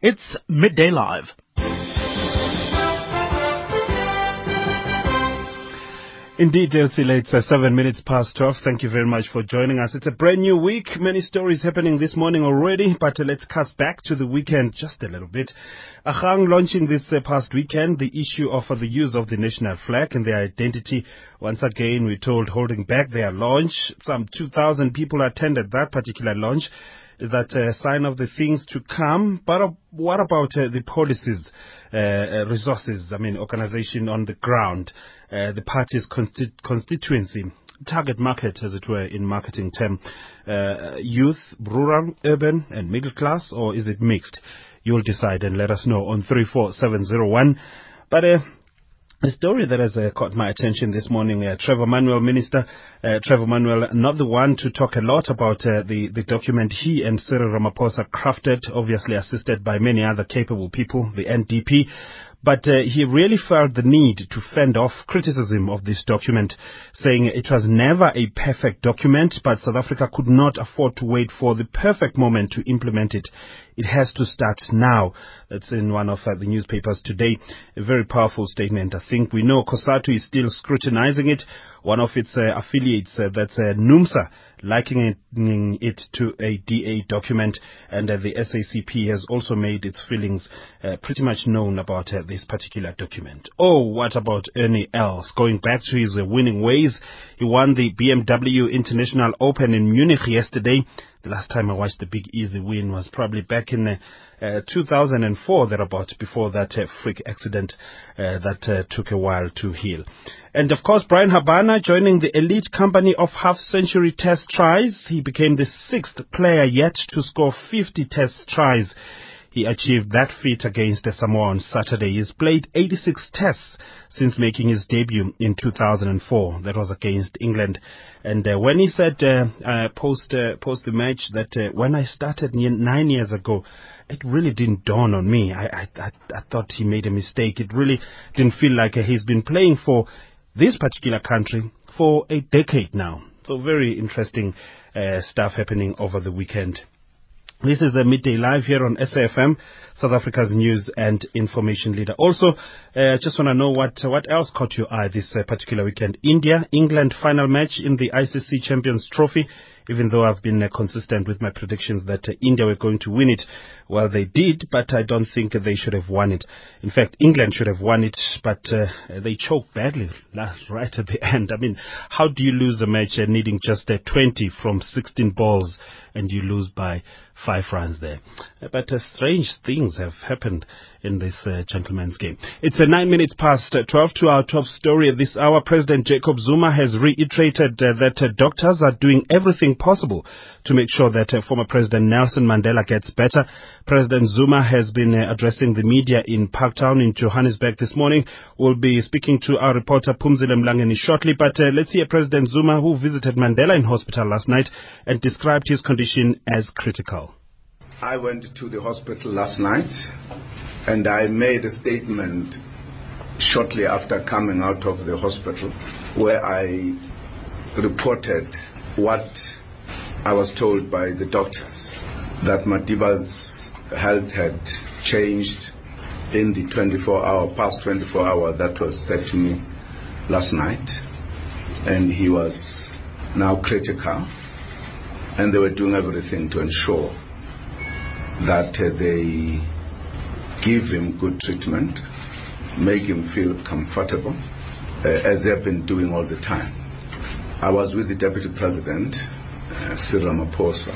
It's Midday Live. Indeed, Elsie, it's uh, seven minutes past 12. Thank you very much for joining us. It's a brand new week. Many stories happening this morning already, but uh, let's cast back to the weekend just a little bit. Agang launching this uh, past weekend the issue of uh, the use of the national flag and their identity. Once again, we're told holding back their launch. Some 2,000 people attended that particular launch. Is that a sign of the things to come? But uh, what about uh, the policies, uh, uh, resources, I mean, organization on the ground, uh, the party's consti- constituency, target market, as it were, in marketing term, uh, youth, rural, urban, and middle class, or is it mixed? You'll decide and let us know on 34701. But uh, a story that has uh, caught my attention this morning, uh, Trevor Manuel, Minister uh, Trevor Manuel, not the one to talk a lot about uh, the, the document he and Cyril Ramaphosa crafted, obviously assisted by many other capable people, the NDP. But uh, he really felt the need to fend off criticism of this document, saying it was never a perfect document, but South Africa could not afford to wait for the perfect moment to implement it. It has to start now. That's in one of uh, the newspapers today. A very powerful statement. I think we know COSATU is still scrutinizing it. One of its uh, affiliates, uh, that's uh, NUMSA, likening it to a DA document, and uh, the SACP has also made its feelings uh, pretty much known about uh, this particular document. Oh, what about Ernie Els? Going back to his winning ways, he won the BMW International Open in Munich yesterday. Last time I watched the Big Easy win was probably back in uh, uh, 2004, thereabout, before that uh, freak accident uh, that uh, took a while to heal. And of course, Bryan Habana joining the elite company of half-century test tries. He became the sixth player yet to score 50 test tries. He achieved that feat against Samoa on Saturday. He's played 86 tests since making his debut in 2004. That was against England. And uh, when he said uh, uh, post uh, post the match that uh, when I started nine years ago, it really didn't dawn on me. I, I, I, thought he made a mistake. It really didn't feel like he's been playing for this particular country for a decade now. So very interesting uh, stuff happening over the weekend. This is a midday live here on SAFM, South Africa's news and information leader. Also, uh, just want to know what what else caught your eye this uh, particular weekend. India, England final match in the ICC Champions Trophy even though I've been uh, consistent with my predictions that uh, India were going to win it. Well, they did, but I don't think they should have won it. In fact, England should have won it, but uh, they choked badly right at the end. I mean, how do you lose a match uh, needing just uh, 20 from 16 balls and you lose by five runs there? But Uh, strange things have happened in this gentleman's game. It's a nine minutes past 12 to our top story at this hour. President Jacob Zuma has reiterated that doctors are doing everything possible to make sure that uh, former President Nelson Mandela gets better. President Zuma has been uh, addressing the media in Parktown in Johannesburg this morning. We'll be speaking to our reporter Phumzile Mlangeni shortly, but uh, let's hear President Zuma who visited Mandela in hospital last night and described his condition as critical. I went to the hospital last night and I made a statement shortly after coming out of the hospital where I reported what I was told by the doctors that Madiba's health had changed in the 24 hour, past 24 hour that was said to me last night. And he was now critical. And they were doing everything to ensure that uh, they give him good treatment, make him feel comfortable, uh, as they have been doing all the time. I was with the Deputy President uh, Ramaphosa.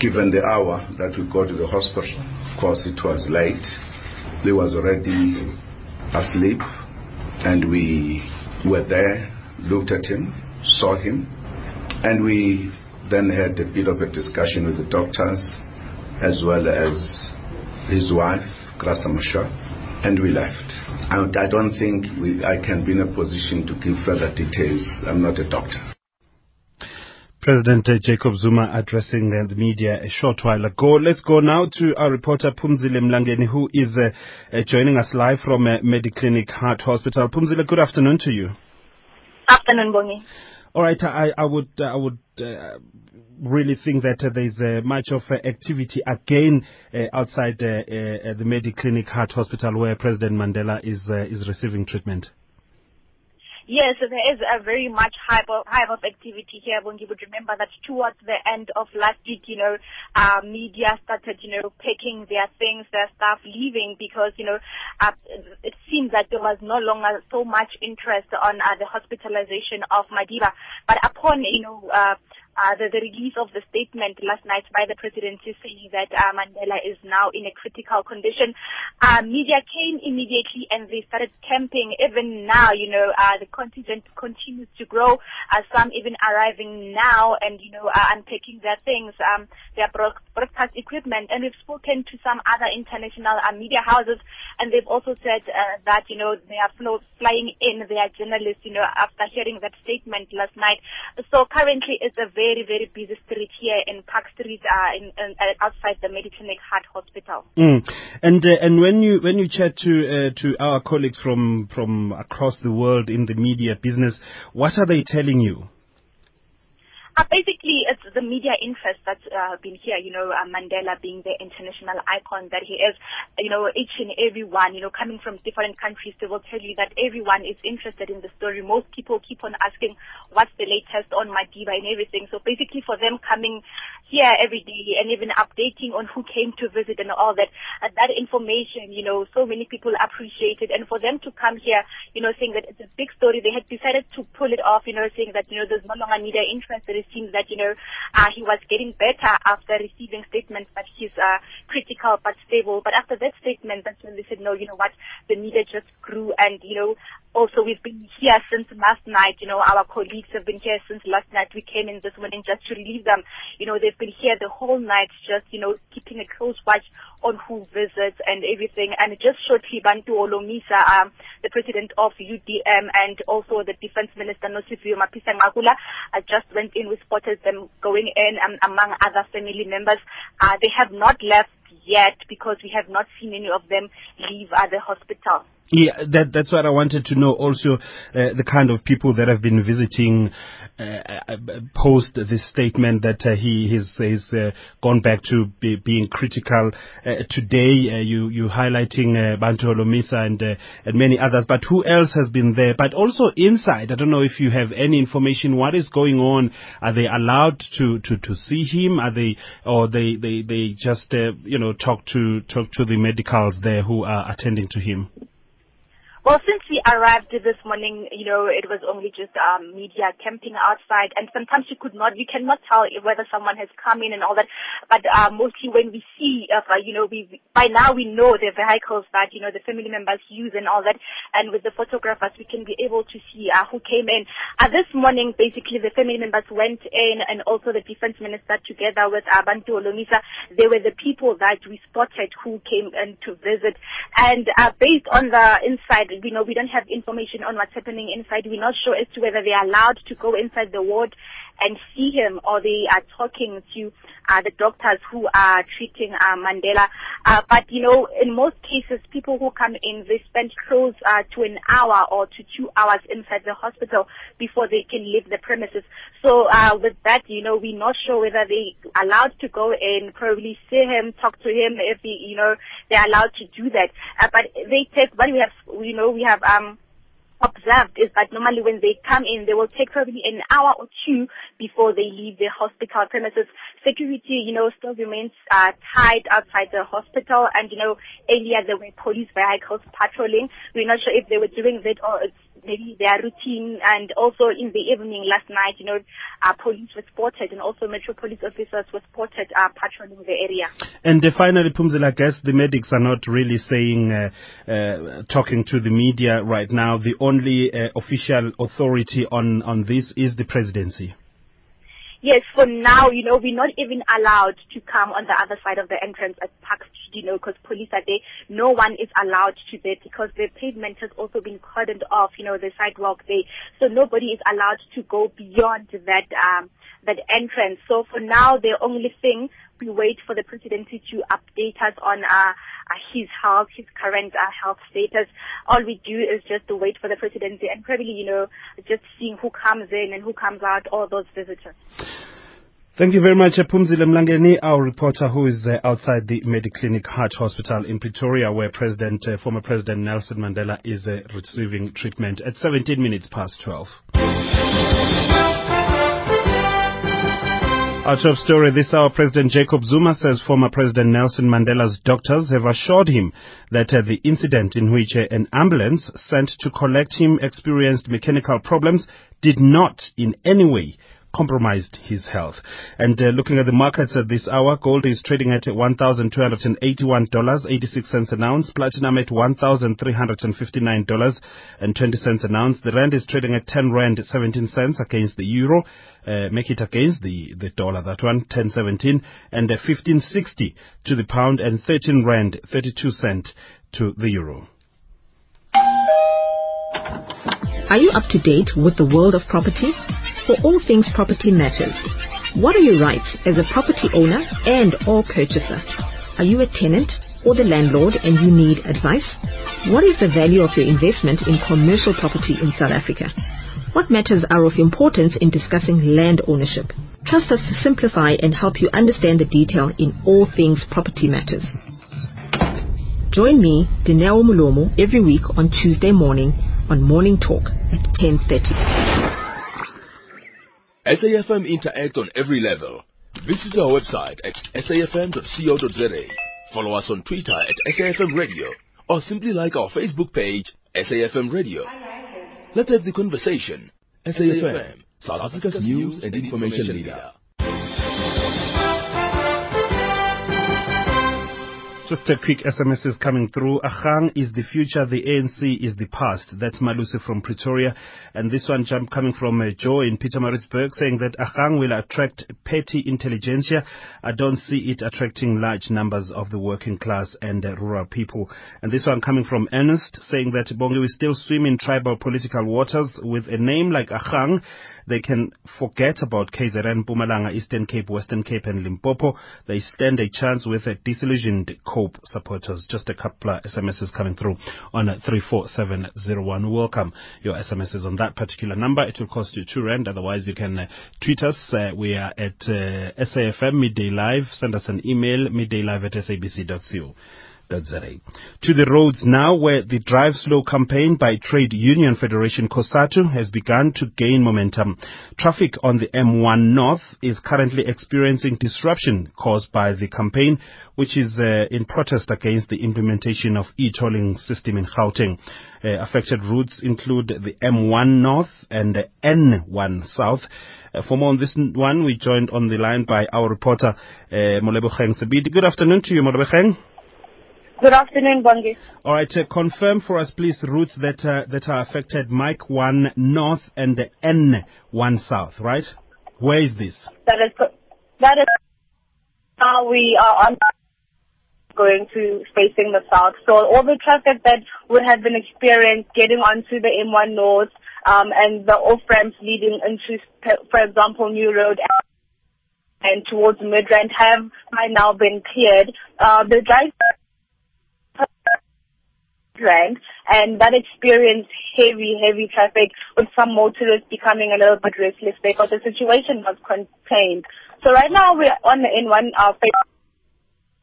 Given the hour that we got to the hospital, of course it was late. He was already asleep, and we were there, looked at him, saw him, and we then had a bit of a discussion with the doctors as well as his wife, Graça Machel, and we left. I, I don't think we, I can be in a position to give further details. I'm not a doctor. President uh, Jacob Zuma addressing uh, the media a short while ago. Let's go now to our reporter Phumzile Mlangeni, who is uh, uh, joining us live from uh, Mediclinic Heart Hospital. Phumzile, good afternoon to you. Afternoon, Bongi. All right, I, I would, I would uh, really think that uh, there's uh, much of uh, activity again uh, outside uh, the Mediclinic Heart Hospital where President Mandela is is receiving treatment. Yes, there is a very much hype of, hype of activity here. When you would remember that towards the end of last week, you know, uh, media started, you know, packing their things, their stuff, leaving because, you know, uh, it seems that there was no longer so much interest on uh, the hospitalization of Madiba. But upon, you know, uh, uh, the, the, release of the statement last night by the presidency saying that uh, Mandela is now in a critical condition. Uh, media came immediately and they started camping. Even now, you know, uh, the contingent continues to grow. Uh, some even arriving now and, you know, uh, unpacking their things, um, their broadcast equipment. And we've spoken to some other international media houses and they've also said that, you know, they are flying in their journalists, you know, after hearing that statement last night. So currently it's a very very, very busy street here in Park Street, uh, in, in, outside the Mediclinic Heart Hospital. Mm. And uh, and when you when you chat to uh, to our colleagues from from across the world in the media business, what are they telling you? Uh, basically, it's the media interest that's uh, been here. You know, uh, Mandela being the international icon that he is. You know, each and every one, you know, coming from different countries, they will tell you that everyone is interested in the story. Most people keep on asking what's the latest on Madiba and everything. So basically, for them coming here every day and even updating on who came to visit and all that, uh, that information, you know, so many people appreciate it. And for them to come here, you know, saying that it's a big story, they had decided to pull it off. You know, saying that you know there's no longer media interest that it seems that, you know, uh, he was getting better after receiving statements that he's uh, critical but stable. But after that statement, that's when they said, no, you know what, the media just grew and, you know, also we've been here since last night. You know, our colleagues have been here since last night. We came in this morning just to relieve them. You know, they've been here the whole night just, you know, keeping a close watch on who visits and everything. And just shortly, Bantu Holomisa, um, the president of UDM and also the defense minister, Nosiviwe Mapisa Nqakula, uh, just went in. We spotted them going in um, among other family members. Uh, they have not left yet because we have not seen any of them leave uh, the hospital. Yeah, that, that's what I wanted to know. Also, uh, the kind of people that have been visiting uh, uh post this statement that uh, he has, has uh, gone back to be, being critical. Uh, today, you you highlighting Bantu Holomisa and and many others. But who else has been there? But also inside, I don't know if you have any information. What is going on? Are they allowed to to, to see him? Are they or they they they just you know talk to talk to the medicals there who are attending to him? Well, since we arrived this morning, you know, it was only just um, media camping outside, and sometimes you could not, you cannot tell whether someone has come in and all that. But uh, mostly when we see, uh, you know, we by now we know the vehicles that you know the family members use and all that, and with the photographers we can be able to see uh, who came in. Uh, this morning, basically, the family members went in, and also the defense minister together with Abantu Holomisa. They were the people that we spotted who came in to visit, and uh, based on the inside we know we don't have information on what's happening inside. We're not sure as to whether they are allowed to go inside the ward and see him or they are talking to uh, the doctors who are treating uh, Mandela. Uh, but, you know, in most cases, people who come in, they spend close uh, to an hour or to two hours inside the hospital before they can leave the premises. So uh, with that, you know, we're not sure whether they allowed to go in, probably see him, talk to him if, he, you know, they're allowed to do that. Uh, but they take, but we have, you know, we have, um, observed is that normally when they come in, they will take probably an hour or two before they leave the hospital premises. Security, you know, still remains uh, tight outside the hospital, and you know, earlier there were police vehicles patrolling. We're not sure if they were doing that or it's maybe their routine and also in the evening last night, you know, uh, police were spotted and also Metro Police officers were spotted uh, patrolling the area. And uh, finally, Phumzile, I guess the medics are not really saying, uh, uh, talking to the media right now. The only uh, official authority on, on this is the presidency. Yes, for now, you know, we're not even allowed to come on the other side of the entrance at Park you know, because police are there. No one is allowed to there because the pavement has also been cordoned off, you know, the sidewalk there. So nobody is allowed to go beyond that, um, that entrance. So for now, the only thing we wait for the presidency to update us on uh, uh, his health, his current uh, health status. All we do is just to wait for the presidency and probably, you know, just seeing who comes in and who comes out, all those visitors. Thank you very much, Phumzile Mlangeni, our reporter who is uh, outside the Mediclinic Heart Hospital in Pretoria, where President, uh, former President Nelson Mandela is uh, receiving treatment at 17 minutes past 12. Our top story this hour, President Jacob Zuma says former President Nelson Mandela's doctors have assured him that uh, the incident in which uh, an ambulance sent to collect him experienced mechanical problems did not in any way compromised his health. And uh, looking at the markets at this hour, gold is trading at $1,281.86 an ounce, platinum at $1,359.20 an ounce. The rand is trading at 10 rand 17 cents against the euro. Uh, make it against the, the dollar, that one, 1017, and uh, 1560 to the pound and 13 rand 32 cent to the euro. Are you up to date with the world of property? For all things property matters, what are your rights as a property owner and or purchaser? Are you a tenant or the landlord and you need advice? What is the value of your investment in commercial property in South Africa? What matters are of importance in discussing land ownership. Trust us to simplify and help you understand the detail in all things property matters. Join me, Dineo Mulomo, every week on Tuesday morning on Morning Talk at 10.30. SAFM interacts on every level. Visit our website at safm.co.za. Follow us on Twitter at SAFM Radio or simply like our Facebook page, SAFM Radio. Let's have the conversation. SAFM, South Africa's news and information leader. Just a quick SMS is coming through. Agang is the future, the ANC is the past. That's Malusi from Pretoria. And this one jump coming from uh, Joe in Pietermaritzburg saying that Agang will attract petty intelligentsia. I don't see it attracting large numbers of the working class and uh, rural people. And this one coming from Ernest saying that Bongi will still swim in tribal political waters with a name like Agang they can forget about KZN, Mpumalanga, Eastern Cape, Western Cape, and Limpopo. They stand a chance with a disillusioned COPE supporters. Just a couple of SMSs coming through on 34701. Welcome your SMSs on that particular number. It will cost you two rand. Otherwise, you can uh, tweet us. Uh, we are at uh, SAFM Midday Live. Send us an email, middaylive at sabc.co. To the roads now, where the Drive Slow campaign by Trade Union Federation COSATU has begun to gain momentum. Traffic on the M1 North is currently experiencing disruption caused by the campaign, which is uh, in protest against the implementation of e-tolling system in Gauteng. Uh, affected routes include the M1 North and the N1 South. Uh, for more on this one, we joined on the line by our reporter, uh, Molebogeng Sebidi. Good afternoon to you, Molebogeng. Good afternoon, Bongi. All right, uh, confirm for us, please, routes that uh, that are affected. Mike One North and the N One South, right? Where is this? That is that is how we are on going to facing the south. So all the traffic that would have been experienced getting onto the M1 North um, and the off ramps leading into, for example, New Road and towards Midrand have by now been cleared. Uh, the drive And that experienced heavy, heavy traffic with some motorists becoming a little bit restless because the situation was contained. So right now we're on the N1 uh,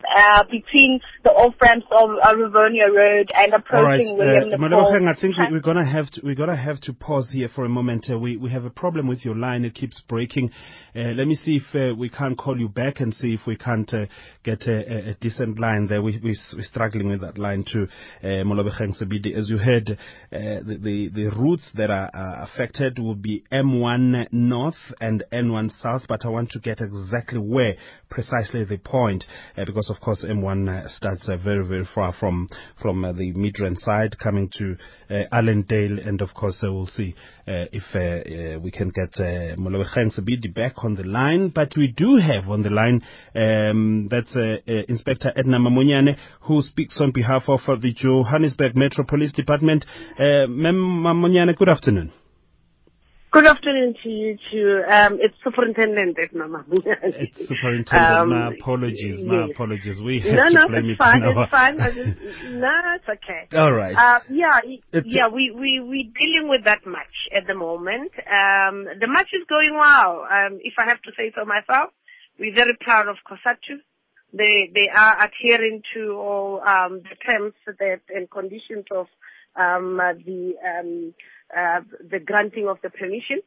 uh, between the off ramps of uh, Rivonia Road and approaching All right. William uh, I think we, we're gonna have to we're gonna have to pause here for a moment. Uh, we we have a problem with your line; it keeps breaking. Uh, let me see if uh, we can't call you back and see if we can't uh, get a, a, decent line there. We, we we're struggling with that line too. Uh, Sebidi, as you heard, uh, the, the, the routes that are uh, affected will be M1 North and N1 South, but I want to get exactly where precisely the point uh, because of course, M1 uh, starts uh, very, very far from from uh, the Midrand side, coming to uh, Allendale, and of course, we'll see if we can get uh, Sebidi back on the line. But we do have on the line um, that's Inspector Edna Mamonyane, who speaks on behalf of the Johannesburg Metro Police Department. Ma'am Mamonyane, good afternoon. Good afternoon to you too. Um, it's Superintendent Edna Mabuya. It's Superintendent. Um, my apologies. My yes. apologies. We have No, to no, blame it's fine. It's fine. Just, no, it's okay. All right. Uh, yeah, It's- yeah, we, we, we dealing with that match at the moment. Um, the match is going well. Um, if I have to say so myself, we're very proud of COSATU. They, they are adhering to all, um, the terms that, and conditions of, um, the, um, uh, the granting of the permission.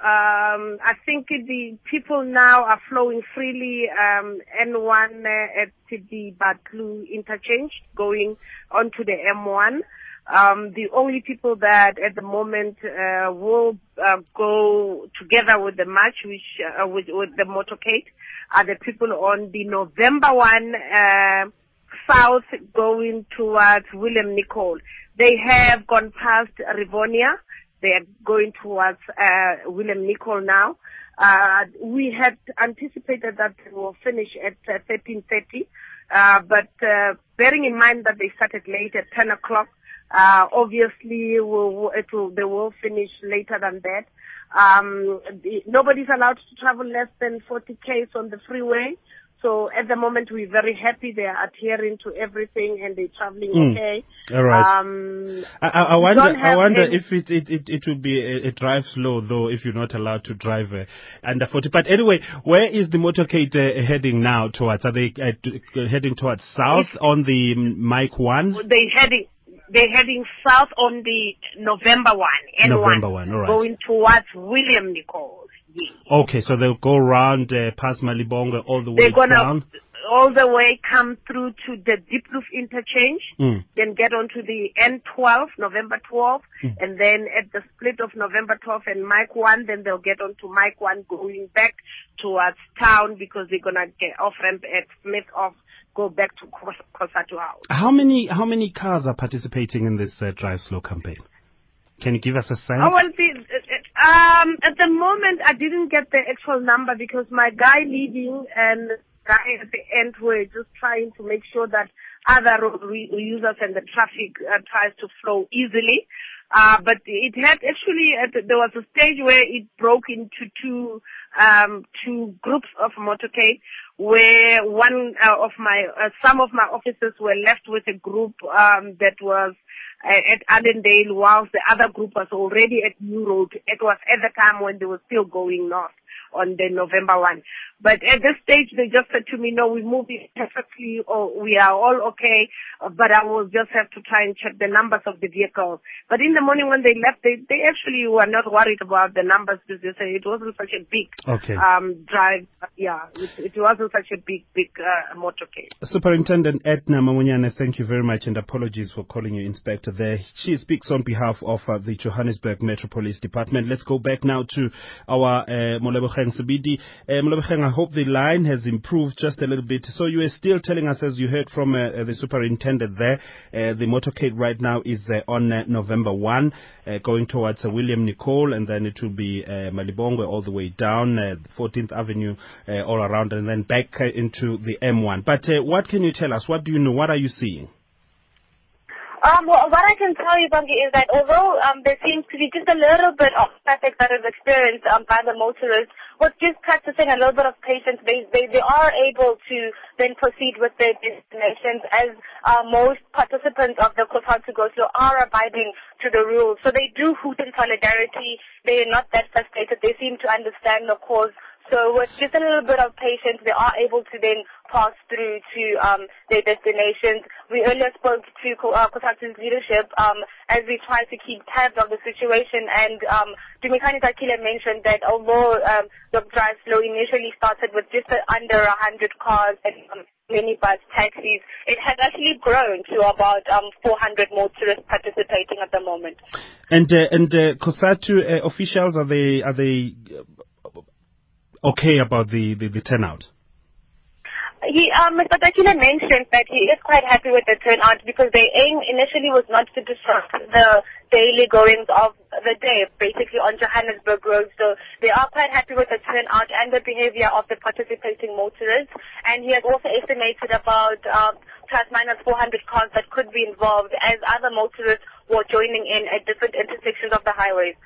Um, I think the people now are flowing freely, um, N1 uh, at the Buccleuch interchange going onto the M1. Um, the only people that at the moment uh, will uh, go together with the march, which uh, with, with the motorcade, are the people on the November one uh, south going towards William Nicol. They have gone past Rivonia. They are going towards uh, William Nicol now. Uh, we had anticipated that they will finish at uh, 13.30, uh, but uh, bearing in mind that they started late at 10 o'clock, uh, obviously will, it will, they will finish later than that. Um, the, nobody's allowed to travel less than 40 k's on the freeway. So at the moment we're very happy they are adhering to everything and they're traveling Mm. okay. All right. Um, I, I wonder. I wonder if it it it, it will be a, a drive slow though if you're not allowed to drive uh, under 40. But anyway, where is the motorcade uh, heading now towards? Are they uh, uh, heading towards south on the um, Mike One? they heading they're heading south on the November one, N1, November one, all right. going towards William Nicol. Yes. Okay, so they'll go around uh, past Malibongwe all the way They're gonna down. all the way come through to the Deep Roof interchange, Mm. then get onto the N12, November 12, Mm. and then at the split of November 12 and Mike 1, then they'll get onto Mike 1 going back towards town because they're gonna get off ramp at Smith off, go back to Kos- COSATU House. How many how many cars are participating in this uh, drive slow campaign? Can you give us a sense? Oh, well, the, um, at the moment, I didn't get the actual number because my guy leading and guy at the end were just trying to make sure that other road users and the traffic uh, tries to flow easily. Uh, but it had actually, the, there was a stage where it broke into two, um, two groups of motorcade where one uh, of my, uh, some of my officers were left with a group, um, that was uh, at Allendale whilst the other group was already at New Road. It was at the time when they were still going north on the November one. But at this stage, they just said to me, no, we're moving perfectly, or we are all okay, uh, but I will just have to try and check the numbers of the vehicles. But in the morning when they left, they, they actually were not worried about the numbers because they said it wasn't such a big Okay. um, drive. Yeah, it, it wasn't such a big, big uh, motorcade. Superintendent Edna Mamonyane, thank you very much and apologies for calling you inspector there. She speaks on behalf of uh, the Johannesburg Metro Police Department. Let's go back now to our uh, Molebogeng Sebidi. Uh, Molebogeng, I hope the line has improved just a little bit. So you were still telling us, as you heard from uh, uh, the superintendent there, uh, the motorcade right now is uh, on November 1, uh, going towards William Nicol, and then it will be Malibongwe all the way down, uh, 14th Avenue all around, and then back into the M1. But what can you tell us? What do you know? What are you seeing? Um, well, what I can tell you, Bongi, is that although um, there seems to be just a little bit of traffic that is experienced um, by the motorists, with just practicing a little bit of patience, they, they, they are able to then proceed with their destinations as uh, most participants of the COSATU Go Slow are abiding to the rules. So they do hoot in solidarity. They are not that frustrated. They seem to understand the cause. So with just a little bit of patience, they are able to then pass through to um, their destinations. We earlier spoke to uh, leadership um, as we try to keep tabs of the situation. And um, Dumisani Dakile mentioned that although um, the drive slow initially started with just under 100 cars and um, minibus taxis, it has actually grown to about um, 400 tourists participating at the moment. And uh, and uh, COSATU uh, officials are they are they uh, okay about the, the, the turnout? He, um, Mr. Dakile mentioned that he is quite happy with the turnout because their aim initially was not to disrupt the daily goings of the day, basically on Johannesburg Road. So they are quite happy with the turnout and the behavior of the participating motorists. And he has also estimated about uh, plus minus 400 cars that could be involved as other motorists were joining in at different intersections of the highways.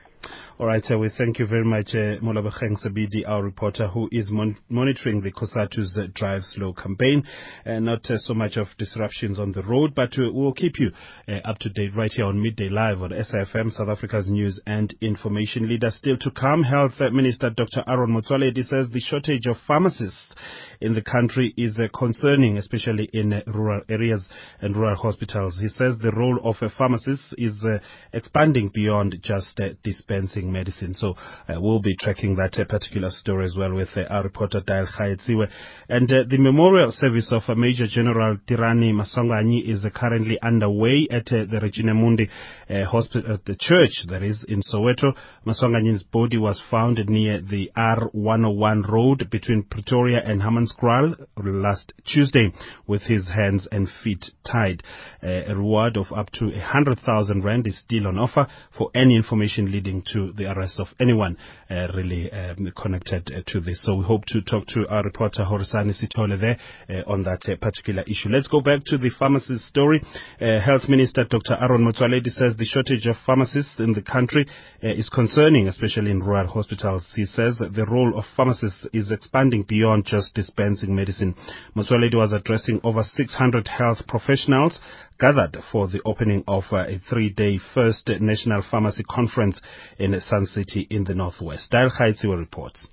All right, uh, we thank you very much, uh, Sebidi, our reporter, who is mon- monitoring the COSATU's uh, Drive Slow campaign. Uh, not uh, so much of disruptions on the road, but uh, we'll keep you uh, up to date right here on Midday Live on SAFM, South Africa's news and information leader. Still to come, Health Minister Dr. Aaron Motsoaledi says the shortage of pharmacists in the country is uh, concerning, especially in uh, rural areas and rural hospitals. He says the role of a pharmacist is uh, expanding beyond just uh, dispensing medicine. So uh, we'll be tracking that uh, particular story as well with uh, our reporter Dial Khayetsiwe. And uh, the memorial service of uh, Major General Tirani Maswanganyi is uh, currently underway at uh, the Regina Mundi uh, hospital, the church that is in Soweto. Maswanganyi's body was found near the R101 road between Pretoria and Hammanskraal last Tuesday with his hands and feet tied. Uh, a reward of up to 100,000 rand is still on offer for any information leading to the arrest of anyone uh, really um, connected uh, to this. So we hope to talk to our reporter Horisani Sitole there uh, on that uh, particular issue. Let's go back to the pharmacist story. Uh, Health Minister Dr. Aaron Motsoaledi says the shortage of pharmacists in the country is concerning, especially in rural hospitals. He says the role of pharmacists is expanding beyond just dispensing medicine. Motsoaledi was addressing over 600 health professionals gathered for the opening of uh, a three-day first National Pharmacy Conference in Sun City in the Northwest. Dial Khaitziwa reports.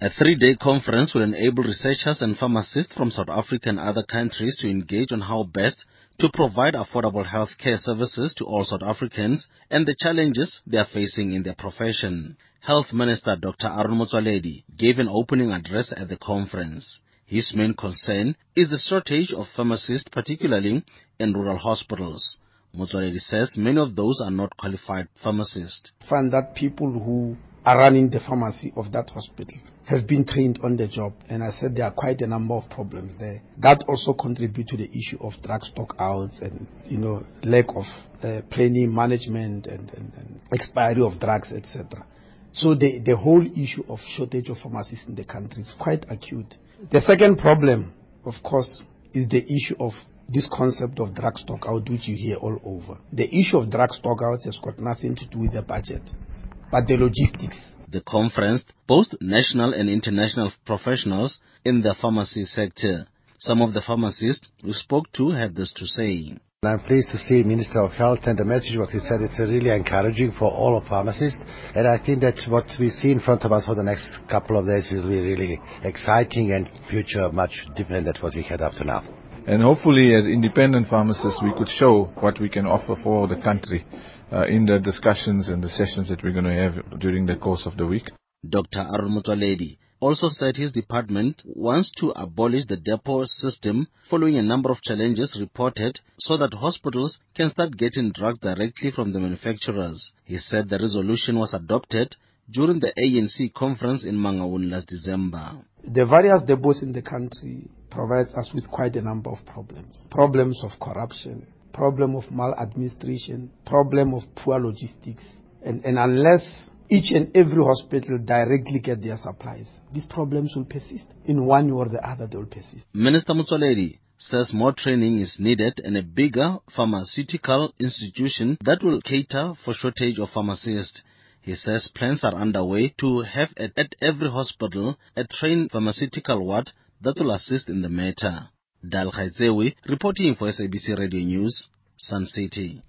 A three-day conference will enable researchers and pharmacists from South Africa and other countries to engage on how best to provide affordable healthcare services to all South Africans and the challenges they are facing in their profession. Health Minister Dr. Aaron Motsoaledi gave an opening address at the conference. His main concern is the shortage of pharmacists, particularly in rural hospitals. Motsoaledi says many of those are not qualified pharmacists. Find that people who are running the pharmacy of that hospital have been trained on the job and I said there are quite a number of problems there. That also contribute to the issue of drug stock outs and you know lack of uh, planning management and, and, and expiry of drugs etc. So the, the whole issue of shortage of pharmacists in the country is quite acute. The second problem, of course, is the issue of this concept of drug stock out, which you hear all over. The issue of drug stock outs has got nothing to do with the budget, but the logistics. The conference both national and international professionals in the pharmacy sector. Some of the pharmacists we spoke to had this to say. I'm pleased to see Minister of Health and the message what he said it's really encouraging for all of pharmacists and I think that what we see in front of us for the next couple of days will be really exciting and future much different than what we had up to now. And hopefully as independent pharmacists we could show what we can offer for the country uh, in the discussions and the sessions that we're going to have during the course of the week. Dr. Aaron Motsoaledi also said his department wants to abolish the depot system following a number of challenges reported so that hospitals can start getting drugs directly from the manufacturers. He said the resolution was adopted during the ANC conference in Mangaung last December. The various depots in the country provides us with quite a number of problems. Problems of corruption, problem of maladministration, problem of poor logistics. And, and unless each and every hospital directly get their supplies, these problems will persist. In one way or the other, they will persist. Minister Motsoaledi says more training is needed and a bigger pharmaceutical institution that will cater for shortage of pharmacists. He says plans are underway to have at, at every hospital a trained pharmaceutical ward that will assist in the matter. Dal Khaitsewi, reporting for SABC Radio News, Sun City.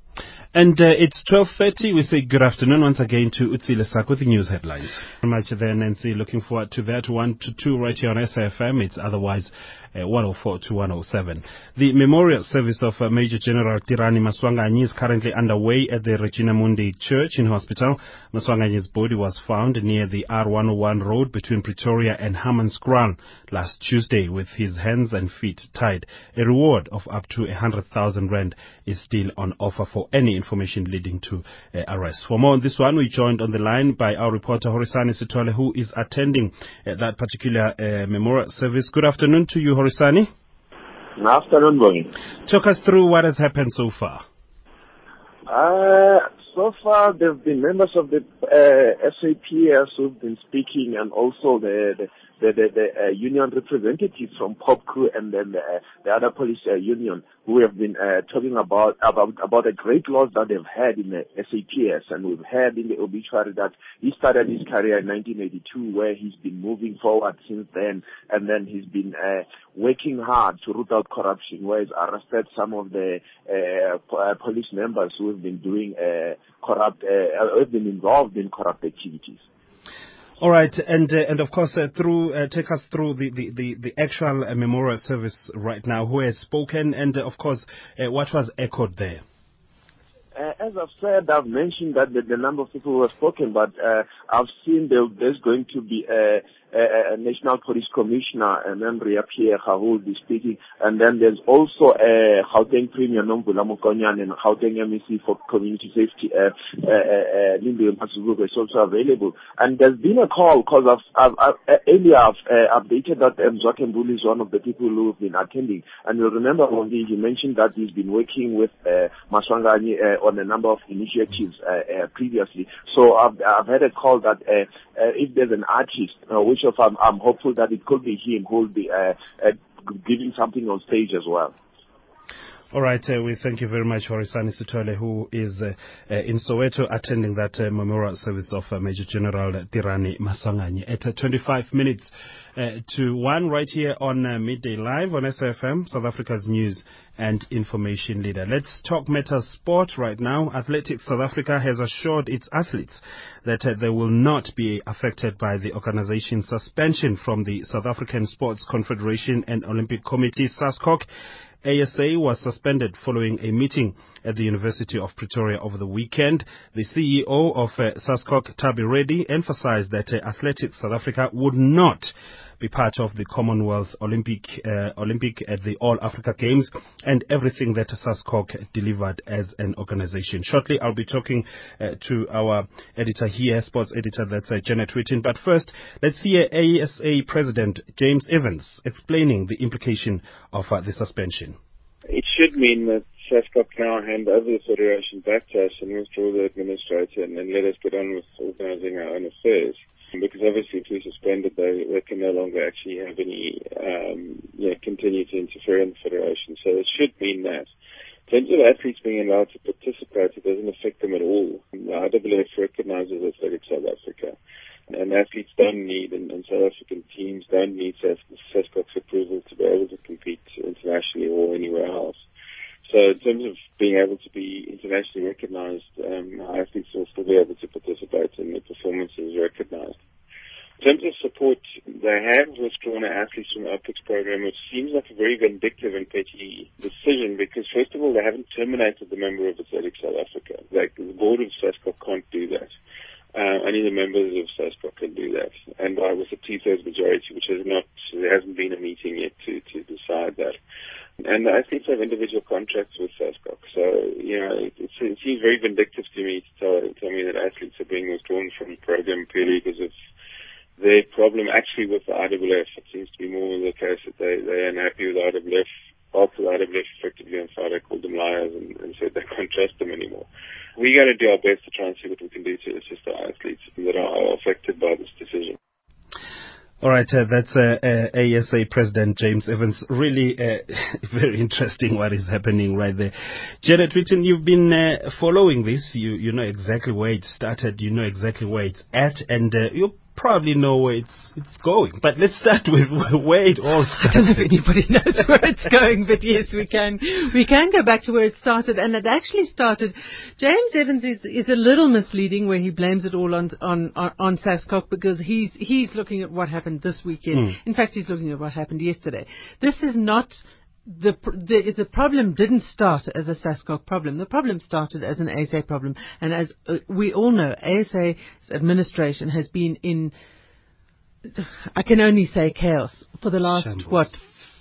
And uh, it's 12.30. We say good afternoon once again to Utsile Sak with the news headlines. Very much there, Nancy. Looking forward to that. 1 to 2 right here on SAFM. It's otherwise uh, 104 to 107. The memorial service of uh, Major General Tirani Maswanganyi is currently underway at the Regina Mundi Church in Hospital. Maswanganyi's body was found near the R101 road between Pretoria and Hammanskraal last Tuesday with his hands and feet tied. A reward of up to 100,000 rand is still on offer for any information leading to uh, arrest. For more on this one, we joined on the line by our reporter Horisani Sitole, who is attending uh, that particular uh, memorial service. Good afternoon to you, Horisani. Good afternoon, Bongi. Talk us through what has happened so far. Uh, so far, there have been members of the uh, SAPS who've been speaking, and also the the the, the, the uh, union representatives from POPCRU and then the, uh, the other police uh, union who have been uh, talking about about about the great loss that they've had in the SAPS, and we've heard in the obituary that he started his career in 1982, where he's been moving forward since then, and then he's been uh, working hard to root out corruption, where he's arrested some of the uh, uh, police members who have been doing uh, corrupt, uh, have been involved in corrupt activities. All right, and uh, and of course, uh, through uh, take us through the the the, the actual uh, memorial service right now. Who has spoken, and uh, of course, uh, what was echoed there. As I've said, I've mentioned that the, the number of people who have spoken, but I've seen there, there's going to be a, a National Police Commissioner, Ria Pierre will be speaking, and then there's also a Gauteng Premier Nomvula Mokonyane and Gauteng MEC for Community Safety, uh, uh, uh, Lindy Masubuko is also available. And there's been a call, because I've, I've, I've, uh, earlier I've uh, updated that um, Mzwakhe Mbuli is one of the people who have been attending. And you'll remember, Wendy, he mentioned that he's been working with uh, Maswanganyi uh, on a number of initiatives uh, uh, previously. So I've, I've had a call that uh, uh, if there's an artist, uh, which of I'm, I'm hopeful that it could be him who will be uh, uh, giving something on stage as well. All right, uh, we thank you very much, Horisani Sitole, who is uh, uh, in Soweto attending that uh, memorial service of uh, Major General Tirani Maswanganyi at uh, 25 minutes to 1 right here on Midday Live on SAFM, South Africa's news and information leader. Let's talk meta sport right now. Athletics South Africa has assured its athletes that uh, they will not be affected by the organization's suspension from the South African Sports Confederation and Olympic Committee, SASCOC. ASA was suspended following a meeting at the University of Pretoria over the weekend. The CEO of uh, SASCOC, Tubby Reddy, emphasized that uh, Athletics South Africa would not be part of the Commonwealth Olympic uh, Olympic at the All Africa Games and everything that SASCOC delivered as an organization. Shortly, I'll be talking uh, to our editor here, sports editor, that's uh, Janet Whitten. But first, let's hear ASA President James Evans explaining the implication of the suspension. It should mean that SASCOC can now hand over the federation back to us and withdraw the administrator and, and let us get on with organising our own affairs because obviously if we suspend it, they, they can no longer actually have any, um, you know, continue to interfere in the federation. So it should mean that. In terms of athletes being allowed to participate, it doesn't affect them at all. The IAAF recognises Athletics South Africa. And athletes don't need, and, and South African teams don't need SASCOC's approval to be able to compete internationally or anywhere else. So in terms of being able to be internationally recognized, um, athletes will still be able to participate and the performance is recognized. In terms of support, they have withdrawn athletes from the OPEX program, which seems like a very vindictive and petty decision because, first of all, they haven't terminated the member of Athletics South Africa. Like, the board of SASCOC can't do that. Uh, only the members of SASCOC can do that. And by with a two-thirds majority, which has not, there hasn't been a meeting yet to, to decide that. And the athletes have individual contracts with SASCOC. So, you know, it, it, it seems very vindictive to me to tell, tell me that athletes are being withdrawn from the program purely because of their problem actually with the IAAF. It seems to be more the case that they, they're unhappy with the IAAF. After the IAAF effectively on Friday called them liars and, and said they can't trust them anymore. We're going to do our best to try and see what we can do to assist our athletes that are affected by this decision. All right, uh, that's uh, uh, ASA President James Evans. Really uh, very interesting what is happening right there. Janet Whitten, you've been uh, following this. You you know exactly where it started. You know exactly where it's at, and uh, you probably know where it's it's going. But let's start with where it all started. I don't know if anybody knows where it's going, but yes, we can we can go back to where it started, and it actually started. James Evans is is a little misleading where he blames it all on on on, on SASCOC because he's he's looking at what happened this weekend. Mm. In fact, he's looking at what happened yesterday. This is not the, the the problem didn't start as a SASCOC problem. The problem started as an ASA problem, and as uh, we all know, ASA's administration has been in. I can only say chaos for the last Shambles. what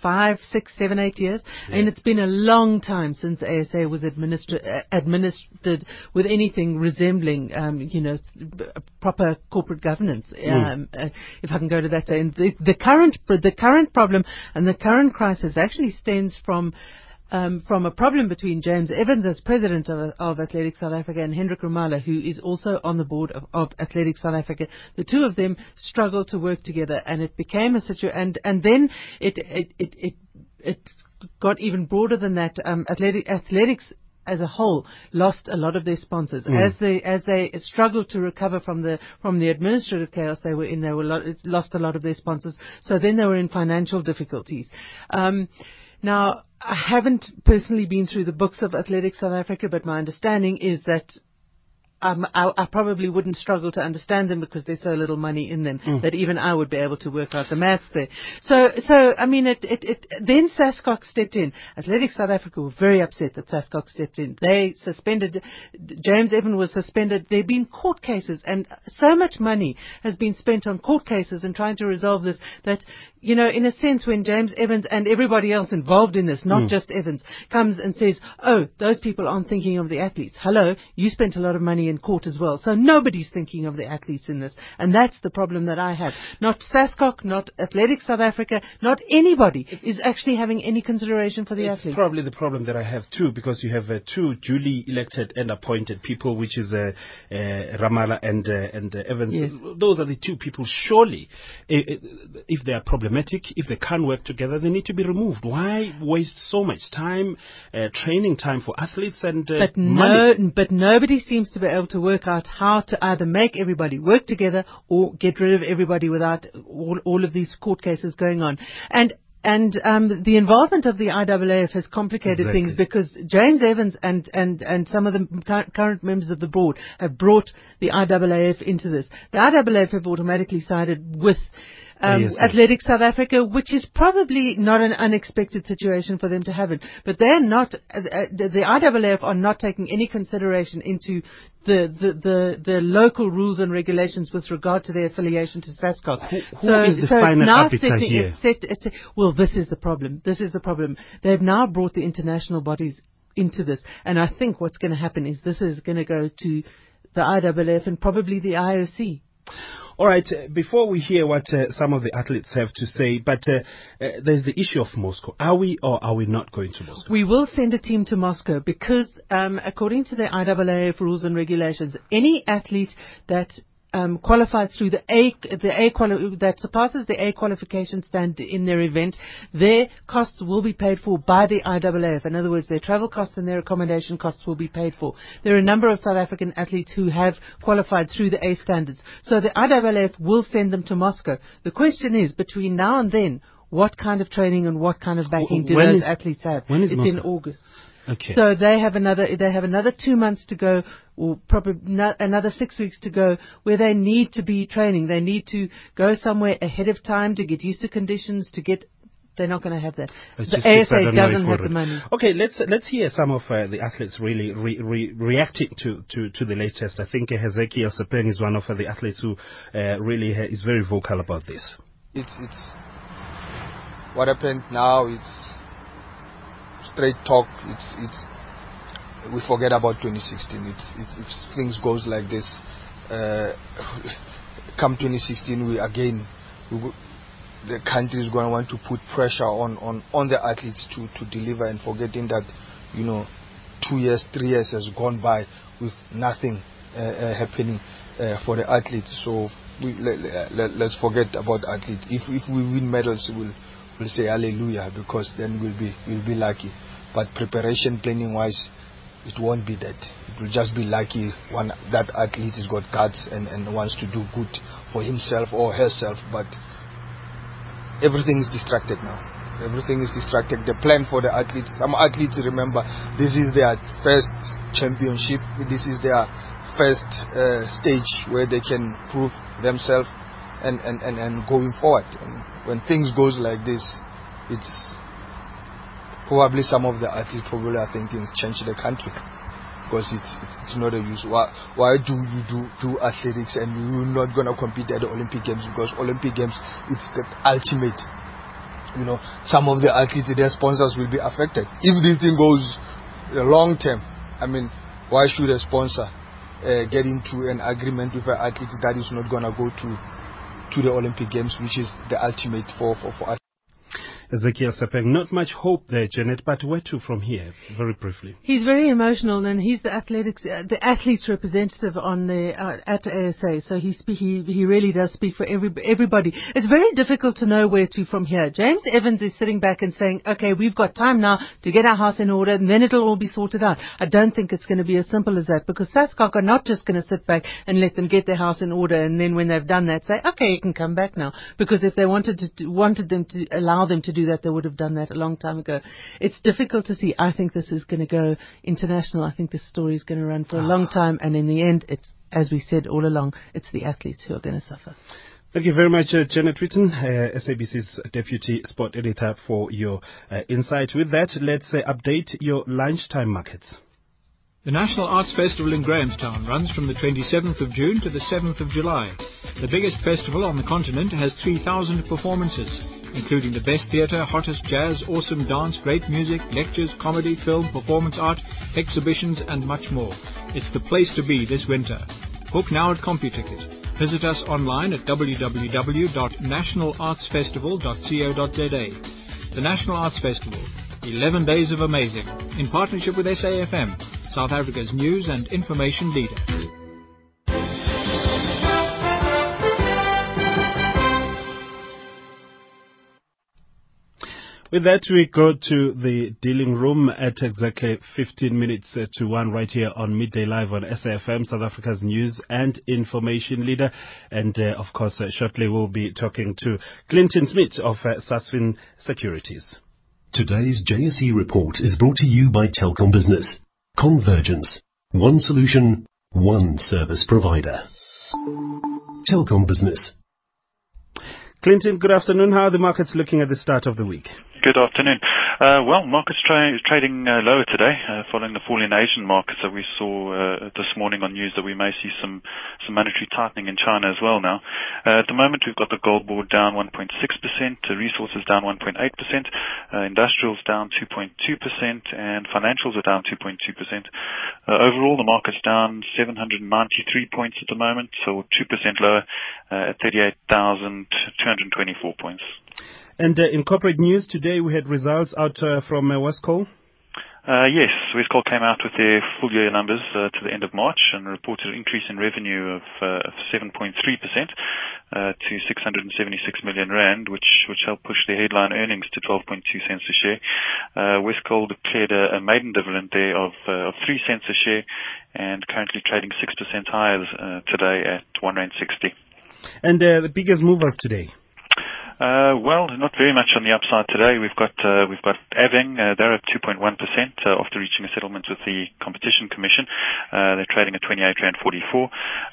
five, six, seven, eight years, and it's been a long time since ASA was administra- uh, administered with anything resembling, um, you know, proper corporate governance. Um, uh, if I can go to that, and the, the current the current problem and the current crisis actually stems from um, from a problem between James Evans as president of, of Athletics South Africa and Hendrick Ramaala, who is also on the board of, of Athletics South Africa. The two of them struggled to work together, and it became a situation. And and then it it it it, it got even broader than that. Um, athletic, athletics as a whole lost a lot of their sponsors Mm. as they as they struggled to recover from the from the administrative chaos they were in. They were lo- lost a lot of their sponsors, so then they were in financial difficulties. Um, now, I haven't personally been through the books of Athletics South Africa, but my understanding is that. Um, I, I probably wouldn't struggle to understand them because there's so little money in them Mm. that even I would be able to work out the maths there. So, so I mean, it, it, it, then SASCOC stepped in. Athletics South Africa were very upset that SASCOC stepped in. They suspended James Evan was suspended. There have been court cases, and so much money has been spent on court cases and trying to resolve this that you know, in a sense, when James Evans and everybody else involved in this, not Mm. just Evans, comes and says, "Oh, those people aren't thinking of the athletes." Hello, you spent a lot of money in court as well, so nobody's thinking of the athletes in this, and that's the problem that I have. Not SASCOC, not Athletics South Africa, not anybody is actually having any consideration for the It's athletes. probably the problem that I have too, because you have uh, two duly elected and appointed people, which is uh, uh, Ramaala and uh, and uh, Evans. Yes. Those are the two people. Surely, if they are problematic, if they can't work together, they need to be removed. Why waste so much time, uh, training time for athletes and uh, But money? no, but nobody seems to be able to work out how to either make everybody work together or get rid of everybody without all, all of these court cases going on. And and um, the involvement of the IAAF has complicated Exactly. things because James Evans and, and, and some of the current members of the board have brought the IAAF into this. The IAAF have automatically sided with um, ASA. Athletics South Africa, which is probably not an unexpected situation for them to have it. But they're not, uh, uh, the, the IAAF are not taking any consideration into the, the, the, the local rules and regulations with regard to their affiliation to SASCOC. who so, is the so final it's now setting, here? it's set, it's, well, this is the problem. This is the problem. They've now brought the international bodies into this. And I think what's going to happen is this is going to go to the IAAF and probably the IOC. All right, uh, before we hear what uh, some of the athletes have to say, but uh, uh, there's the issue of Moscow. Are we or are we not going to Moscow? We will send a team to Moscow because, um, according to the IAAF rules and regulations, any athlete that um, qualifies through the A, the A quali- that surpasses the A qualification standard in their event, their costs will be paid for by the IAAF. In other words, their travel costs and their accommodation costs will be paid for. There are a number of South African athletes who have qualified through the A standards. So the IAAF will send them to Moscow. The question is, between now and then, what kind of training and what kind of backing do when those is- athletes have? when is it's in August. Okay. So they have another they have another two months to go, or probably no, another six weeks to go, where they need to be training. They need to go somewhere ahead of time to get used to conditions. To get, they're not going to have that. It's the ASA doesn't have the money. Okay, let's let's hear some of uh, the athletes really re, re, reacting to, to, to the latest. I think uh, Hezekiel Sepeng is one of uh, the athletes who uh, really is very vocal about this. it's it's what happened now it's straight talk it's it's we forget about 2016 it's, it's if things goes like this uh, come 2016 we again we, the country is going to want to put pressure on, on, on the athletes to, to deliver and forgetting that you know two years three years has gone by with nothing uh, uh, happening uh, for the athletes. So we let, let, let's forget about athletes. If if we win medals we'll we'll say hallelujah because then we'll be we'll be lucky but preparation planning wise it won't be that it will just be lucky one that athlete has got guts and, and wants to do good for himself or herself but everything is distracted now. Everything is distracted. The plan for the athletes, some athletes remember this is their first championship. This is their first uh, stage where they can prove themselves and, and, and, and going forward. And when things goes like this, it's probably some of the athletes probably are thinking change the country because it's, it's it's not a use. Why why do you do do athletics and you're not gonna compete at the Olympic Games because Olympic Games it's the ultimate. You know, some of the athletes, their sponsors will be affected if this thing goes uh, long term. I mean, why should a sponsor uh, get into an agreement with an athlete that is not gonna go to to the Olympic Games, which is the ultimate for for for us? Hezekiel Sepeng. Not much hope there, Janet, but where to from here? Very briefly. He's very emotional, and he's the athletics, uh, the athletes representative on the uh, at ASA. So he, spe- he he really does speak for every everybody. It's very difficult to know where to from here. James Evans is sitting back and saying, "Okay, we've got time now to get our house in order, and then it'll all be sorted out." I don't think it's going to be as simple as that because SASCOC are not just going to sit back and let them get their house in order, and then when they've done that, say, "Okay, you can come back now." Because if they wanted to wanted them to allow them to do that, they would have done that a long time ago. It's difficult to see. I think this is going to go international. I think this story is going to run for a long time, and in the end, it's as we said all along, it's the athletes who are going to suffer. Thank you very much, uh, Janet Ritten, uh, SABC's Deputy Sport Editor, for your uh, insight. With that, let's uh, update your lunchtime markets. The National Arts Festival in Grahamstown runs from the 27th of June to the 7th of July. The biggest festival on the continent has 3,000 performances, including the best theatre, hottest jazz, awesome dance, great music, lectures, comedy, film, performance art, exhibitions, and much more. It's the place to be this winter. Book now at CompuTicket. Visit us online at www.nationalartsfestival.co.za. The National Arts Festival, 11 days of amazing, in partnership with SAFM, South Africa's news and information leader. With that, we go to the dealing room at exactly 15 minutes to 1 right here on Midday Live on SAFM, South Africa's news and information leader. And uh, of course, uh, shortly we'll be talking to Clinton Smith of uh, Sasfin Securities. Today's JSE report is brought to you by Telkom Business. Convergence. One solution, one service provider. Telkom Business. Clinton, good afternoon. How are the markets looking at the start of the week? Good afternoon. Uh, well, markets trading uh, lower today, uh, following the fall in Asian markets that we saw this morning on news that we may see some some monetary tightening in China as well now. Uh, at the moment, we've got the gold board down 1.6%, uh, resources down 1.8%, industrials down 2.2%, and financials are down 2.2%. overall, the market's down 793 points at the moment, so 2% lower at 38,224 points. And uh, in corporate news today, we had results out uh, from uh, Wescoal. Uh, yes, Wescoal came out with their full year numbers uh, to the end of March and reported an increase in revenue of, uh, of 7.3% uh, to 676 million rand, which which helped push their headline earnings to 12.2 cents a share. Uh, Wescoal declared a, a maiden dividend there of uh, of 3 cents a share, and currently trading 6% higher uh, today at 1 rand 60. And uh, the biggest movers today. Uh, well, not very much on the upside today. We've got uh, we've got Aveng. Uh, they're up 2.1% uh, after reaching a settlement with the Competition Commission. Uh, they're trading at 28 rand 44.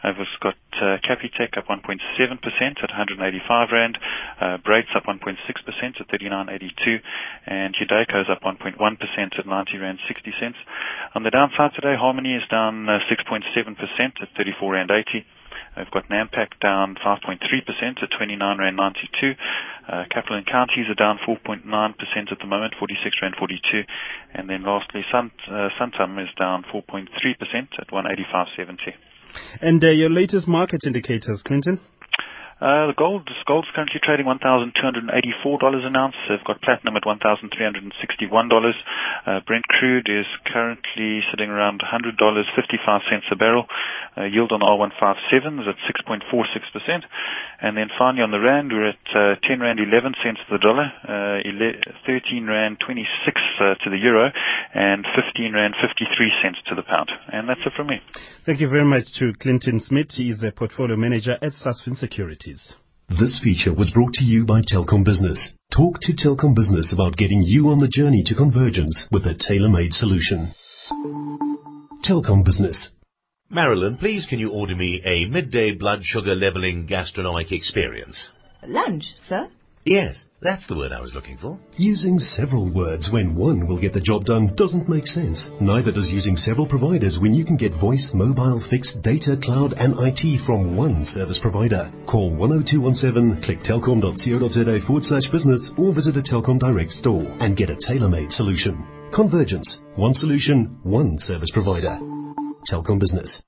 Uh, we've got uh, Capitec up 1.7% at 185 rand. Uh, Brakes up 1.6% at 39.82, and is up 1.1% at 90 rand 60 cents. On the downside today, Harmony is down uh, 6.7% at 34 rand 80. We've got Nampak down 5.3% at 29 Rand 92. Uh, Capital and Counties are down 4.9% at the moment, 46 Rand 42. And then lastly, Sun, uh, Santam is down 4.3% at 185.70. And uh, your latest market indicators, Clinton? Uh, the gold, gold's currently trading $1,284 an ounce. They've got platinum at $1,361. Uh, Brent crude is currently sitting around $100, 55 cents a barrel. Uh, yield on R157 is at 6.46%. And then finally on the rand, we're at uh, 10 rand 11 cents to the dollar, uh, 13 rand 26 uh, to the euro, and 15 rand 53 cents to the pound. And that's it from me. Thank you very much to Clinton Smith. He is a portfolio manager at Sasfin Securities. This feature was brought to you by Telkom Business. Talk to Telkom Business about getting you on the journey to convergence with a tailor-made solution. Telkom Business. Marilyn, please can you order me a midday blood sugar leveling gastronomic experience? Lunch, sir? Yes, that's the word I was looking for. Using several words when one will get the job done doesn't make sense. Neither does using several providers when you can get voice, mobile, fixed, data, cloud and IT from one service provider. Call 10217, click telkom.co.za forward slash business or visit a Telkom Direct store and get a tailor-made solution. Convergence. One solution, one service provider. Telkom Business.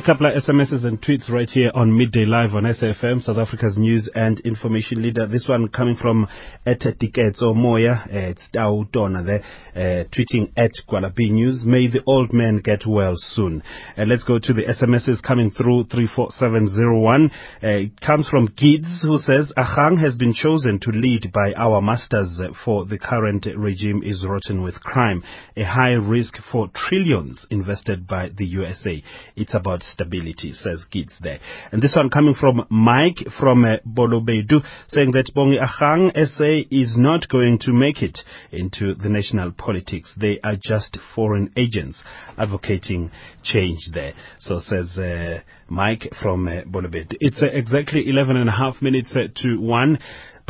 A couple of SMSs and tweets right here on Midday Live on SAFM, South Africa's news and information leader. This one coming from at Tiketso Moya, it's Tau Dona there, uh, tweeting at Gwalabi News. May the old man get well soon. Uh, let's go to the SMSs coming through 34701. Uh, it comes from Gids who says, Agang has been chosen to lead by our masters for the current regime is rotten with crime. A high risk for trillions invested by the USA. It's about stability, says Gids there. And this one coming from Mike from uh, Bolobedu, saying that Bongi Agang SA is not going to make it into the national politics. They are just foreign agents advocating change there. So says uh, Mike from uh, Bolobedu. It's uh, exactly 11 and a half minutes uh, to 1.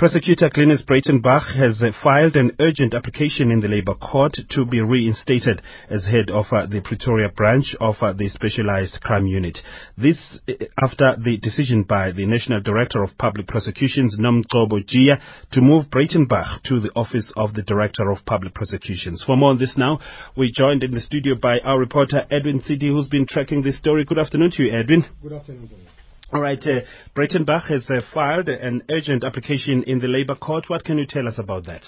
Prosecutor Glenis Breitenbach has uh, filed an urgent application in the Labour Court to be reinstated as head of uh, the Pretoria branch of uh, the Specialised Crime Unit. This after the decision by the National Director of Public Prosecutions, Nomgcobo Jiya, to move Breitenbach to the office of the Director of Public Prosecutions. For more on this now, we're joined in the studio by our reporter Edwin Sidi, who's been tracking this story. Good afternoon to you, Edwin. Good afternoon. All right, uh, Breitenbach has uh, filed an urgent application in the Labour Court. What can you tell us about that?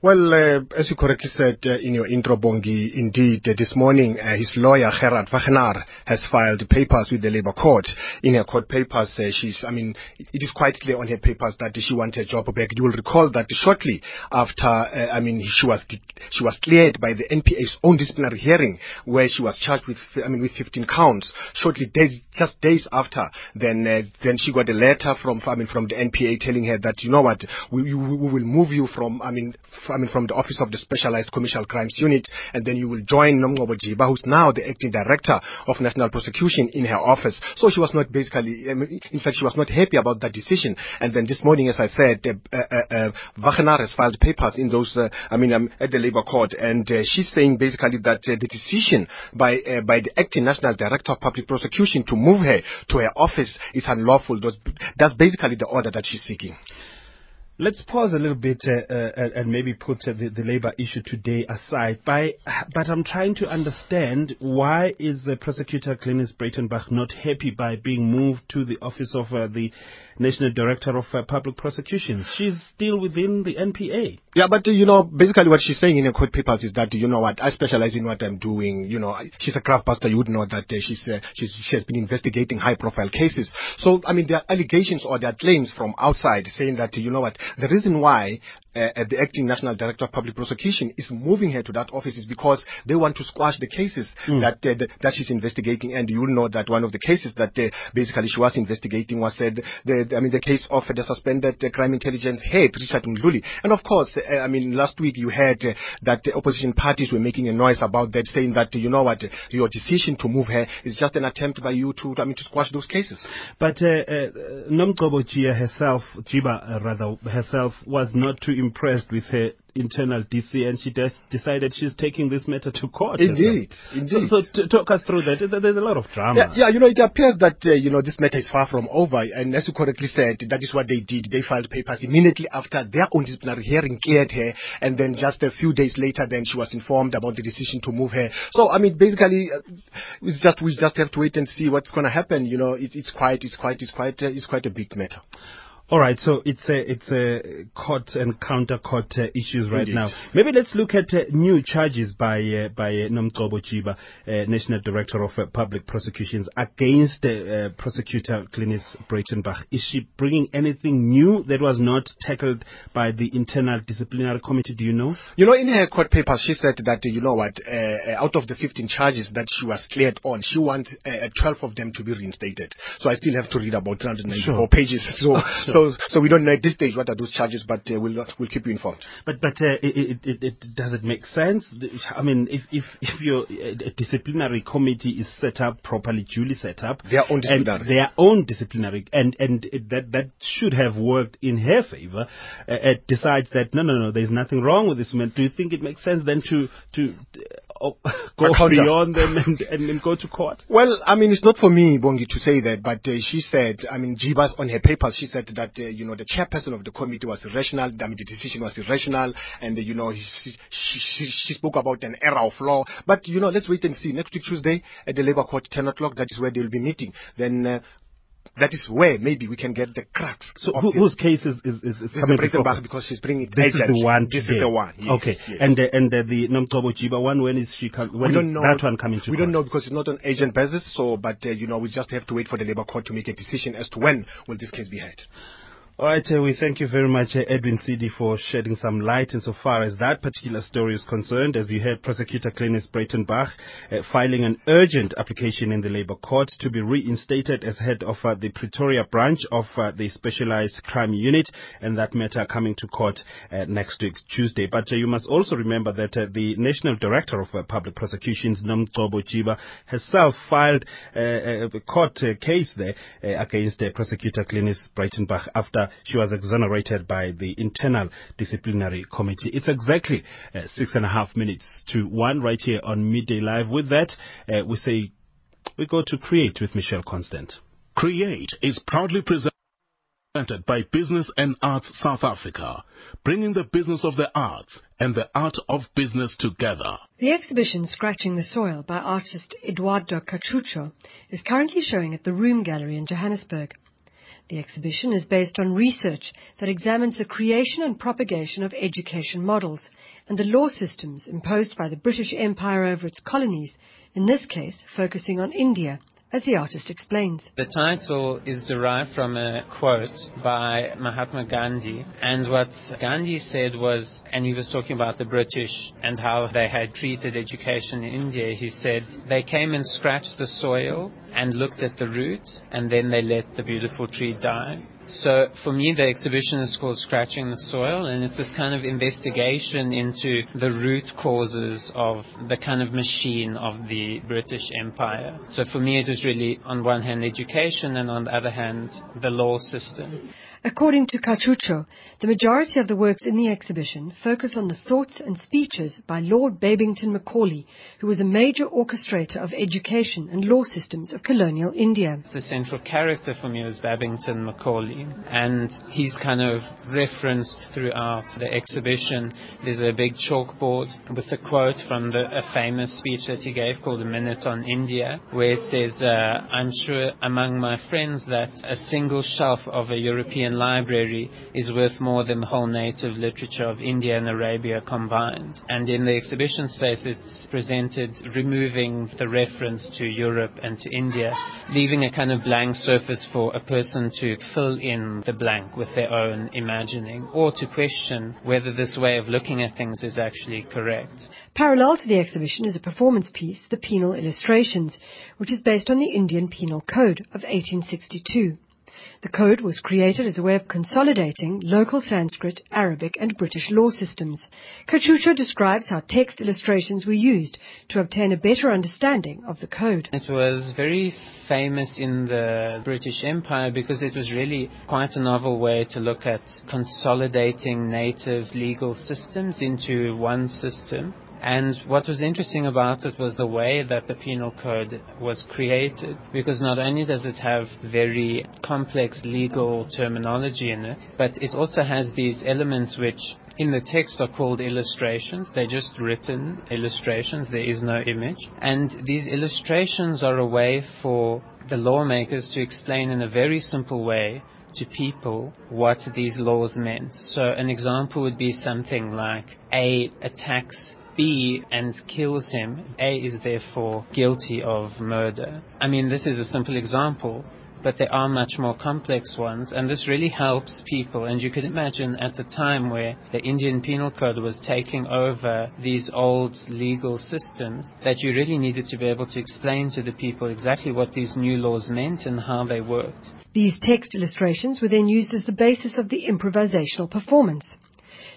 Well, uh, as you correctly said uh, in your intro, Bongi, indeed, uh, this morning uh, his lawyer, Gerard Wagner, has filed papers with the Labour Court. In her court papers, uh, she's, I mean, it is quite clear on her papers that she wants her job back. You will recall that shortly after, uh, I mean, she was she was cleared by the NPA's own disciplinary hearing, where she was charged with, I mean, with 15 counts. Shortly, days, just days after, then then she got a letter from, I mean, from the NPA telling her that you know what, we, we, we will move you from, I mean. I mean, from the Office of the Specialized Commercial Crimes Unit, and then you will join Nomgcobo Jiba, who's now the acting director of national prosecution in her office. So she was not basically, in fact, she was not happy about that decision. And then this morning, as I said, uh, uh, uh, Wagenaar has filed papers in those, uh, I mean, um, at the Labour Court, and uh, she's saying basically that uh, the decision by uh, by the acting national director of public prosecution to move her to her office is unlawful. That's basically the order that she's seeking. Let's pause a little bit uh, uh, and maybe put uh, the, the labor issue today aside. By, but I'm trying to understand why is the prosecutor Glenis Breitenbach not happy by being moved to the office of uh, the National Director of uh, Public Prosecutions? She's still within the NPA. Yeah, but you know, basically what she's saying in her court papers is that you know what I specialize in what I'm doing. You know, she's a craft pastor. You would know that she's, uh, she's she has been investigating high-profile cases. So I mean, there are allegations or there are claims from outside saying that you know what the reason why uh, the acting national director of public prosecution is moving her to that office is because they want to squash the cases mm. that uh, the, that she's investigating. And you know that one of the cases that uh, basically she was investigating was uh, the I mean the case of the suspended uh, crime intelligence head Richard Mdluli. And of course, uh, I mean last week you heard that the opposition parties were making a noise about that, saying that you know what your decision to move her is just an attempt by you to I mean to squash those cases. But uh, uh, Jiya herself, Jiba rather herself, was not too impressed with her internal DC, and she des- decided she's taking this matter to court. Indeed, indeed. So, so t- talk us through that. There's a lot of drama. Yeah, yeah, you know, it appears that uh, you know this matter is far from over, and as you correctly said, that is what they did. They filed papers immediately after their own disciplinary hearing cleared her, and then just a few days later, then she was informed about the decision to move her. So, I mean, basically, uh, it's just we just have to wait and see what's going to happen. You know, it, it's quite, it's quite, it's quite, uh, it's quite a big matter. All right, so it's a it's a court and counter court uh, issues right Indeed. now. Maybe let's look at uh, new charges by uh, by uh, Nomgcobo Jiba, uh, National Director of uh, Public Prosecutions, against uh, prosecutor Glenis Breitenbach. Is she bringing anything new that was not tackled by the internal disciplinary committee? Do you know? You know, in her court papers, she said that you know what, uh, out of the 15 charges that she was cleared on, she wants uh, 12 of them to be reinstated. So I still have to read about 394 Sure. pages. So so so we don't know at this stage what are those charges, but uh, we'll we'll keep you informed. But but uh, it, it, it, does it make sense? I mean, if if if your uh, disciplinary committee is set up properly, duly set up, Their own disciplinary. their own disciplinary, and and it- that that should have worked in her favor, uh, uh, decides that no no no, there's nothing wrong with this woman. Do you think it makes sense then to to go counter. beyond them and, and, and go to court? Well, I mean, it's not for me, Bongi, to say that, but uh, she said, I mean, Jiba's on her papers, she said that, uh, you know, the chairperson of the committee was irrational, I mean, the decision was irrational, and, uh, you know, she, she, she, she spoke about an error of law. But, you know, let's wait and see. Next week, Tuesday, at the Labour Court, 10 o'clock, that is where they'll be meeting. Then, uh, that is where maybe we can get the cracks. So who, whose case is, is, is, is coming before Breitenbach because she's bringing it This is the one. This today. is the one. Yes, okay, yes. and uh, and uh, the Nomgcobo Jiba one. When is she com- when we don't know that one coming to We court? don't know because it's not on agent basis. So, but uh, you know, we just have to wait for the Labour Court to make a decision as to when will this case be heard. All right, uh, we thank you very much, uh, Edwin Sidi, for shedding some light insofar as that particular story is concerned. As you heard, prosecutor Glenis Breitenbach uh, filing an urgent application in the Labour Court to be reinstated as head of uh, the Pretoria branch of uh, the Specialized Crime Unit, and that matter coming to court uh, next week, Tuesday. But you must also remember that the National Director of Public Prosecutions, Nomgcobo Jiba, herself filed a court case there against prosecutor Glenis Breitenbach after she was exonerated by the Internal Disciplinary Committee. It's exactly uh, six and a half minutes to one right here on Midday Live. With that, uh, we say we go to Create with Michelle Constant. Create is proudly presented by Business and Arts South Africa, bringing the business of the arts and the art of business together. The exhibition Scratching the Soil by artist Eduardo Cachucho is currently showing at the Room Gallery in Johannesburg. The exhibition is based on research that examines the creation and propagation of education models and the law systems imposed by the British Empire over its colonies, in this case focusing on India, as the artist explains. The title is derived from a quote by Mahatma Gandhi. And what Gandhi said was, and he was talking about the British and how they had treated education in India. He said, they came and scratched the soil and looked at the root, and then they let the beautiful tree die. So for me, the exhibition is called Scratching the Soil, and it's this kind of investigation into the root causes of the kind of machine of the British Empire. So for me, it was really, on one hand, education, and on the other hand, the law system. According to Cachucho, the majority of the works in the exhibition focus on the thoughts and speeches by Lord Babington Macaulay, who was a major orchestrator of education and law systems of colonial India. The central character for me was Babington Macaulay, and he's kind of referenced throughout the exhibition. There's a big chalkboard with a quote from the, a famous speech that he gave called A Minute on India, where it says, uh, I'm sure among my friends that a single shelf of a European library is worth more than the whole native literature of India and Arabia combined. And in the exhibition space, it's presented removing the reference to Europe and to India, leaving a kind of blank surface for a person to fill in the blank with their own imagining or to question whether this way of looking at things is actually correct. Parallel to the exhibition is a performance piece, The Penal Illustrations, which is based on the Indian Penal Code of 1862. The code was created as a way of consolidating local Sanskrit, Arabic, and British law systems. Cachucho describes how text illustrations were used to obtain a better understanding of the code. It was very famous in the British Empire because it was really quite a novel way to look at consolidating native legal systems into one system. And what was interesting about it was the way that the penal code was created, because not only does it have very complex legal terminology in it, but it also has these elements which in the text are called illustrations. They're just written illustrations. There is no image. And these illustrations are a way for the lawmakers to explain in a very simple way to people what these laws meant. So an example would be something like A attacks B and kills him, A is therefore guilty of murder. I mean, this is a simple example, but there are much more complex ones, and this really helps people. And you could imagine at a time where the Indian Penal Code was taking over these old legal systems, that you really needed to be able to explain to the people exactly what these new laws meant and how they worked. These text illustrations were then used as the basis of the improvisational performance.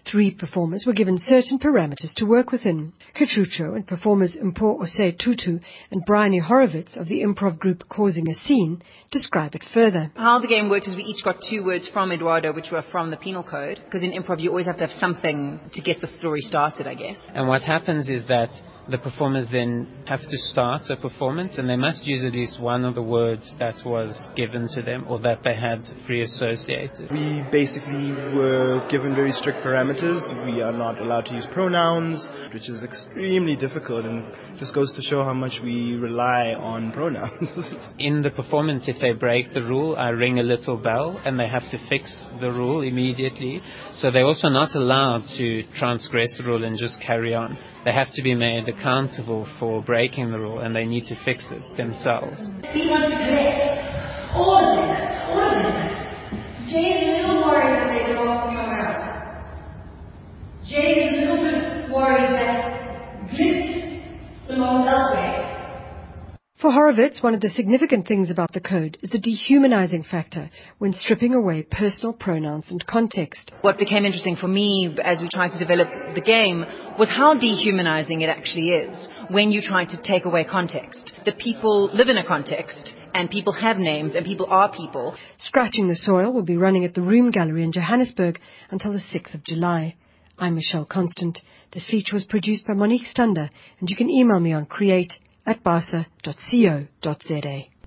Three performers were given certain parameters to work within. Cachucho and performers Mpo Ose Tutu and Bryony Horowitz of the improv group Causing a Scene describe it further. How the game worked is we each got two words from Eduardo, which were from the penal code, because in improv you always have to have something to get the story started, I guess. And what happens is that The performers then have to start a performance and they must use at least one of the words that was given to them or that they had free associated. We basically were given very strict parameters. We are not allowed to use pronouns, which is extremely difficult and just goes to show how much we rely on pronouns. In the performance, if they break the rule, I ring a little bell and they have to fix the rule immediately. So they're also not allowed to transgress the rule and just carry on. They have to be made accountable for breaking the rule and they need to fix it themselves. All of them. All of them. Little worried that they go off somewhere else. Little that Glit belongs elsewhere. For Horovitz, one of the significant things about the code is the dehumanizing factor when stripping away personal pronouns and context. What became interesting for me as we tried to develop the game was how dehumanizing it actually is when you try to take away context. That people live in a context and people have names and people are people. Scratching the Soil will be running at the Room Gallery in Johannesburg until the 6th of July. I'm Michelle Constant. This feature was produced by Monique Stander and you can email me on create at basa.co.za.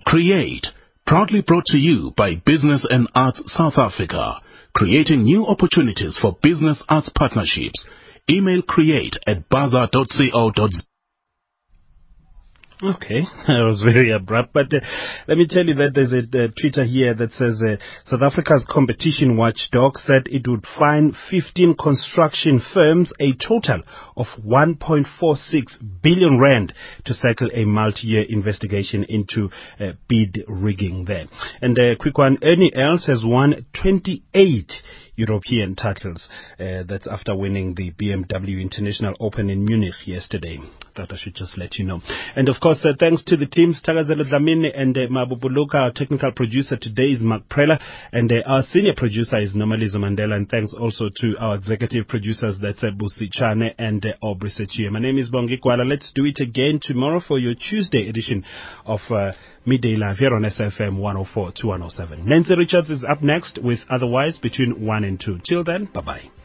Create, proudly brought to you by Business and Arts South Africa, creating new opportunities for business arts partnerships. Email create at basa.co.za. Okay, that was very abrupt. But uh, let me tell you that there's a, Twitter here that says uh, South Africa's competition watchdog said it would fine 15 construction firms a total of 1.46 billion rand to settle a multi-year investigation into uh, bid rigging there. And a quick one, Ernie Els has won 28 European titles. Uh, that's after winning the BMW International Open in Munich yesterday. That I should just let you know. And of course, uh, thanks to the teams, Tagazelo Dlamini and uh, Mabubuluka. Our technical producer today is Mark Preller, and uh, our senior producer is Nomalizo Mandela. And thanks also to our executive producers, that's uh, Busi Chane and uh, Aubrey Sechie. My name is Bongi Kwala. Let's do it again tomorrow for your Tuesday edition of uh, Midday Live here on SFM 104 to 107. Nancy Richards is up next with Otherwise between 1 and 2. Till then, bye bye.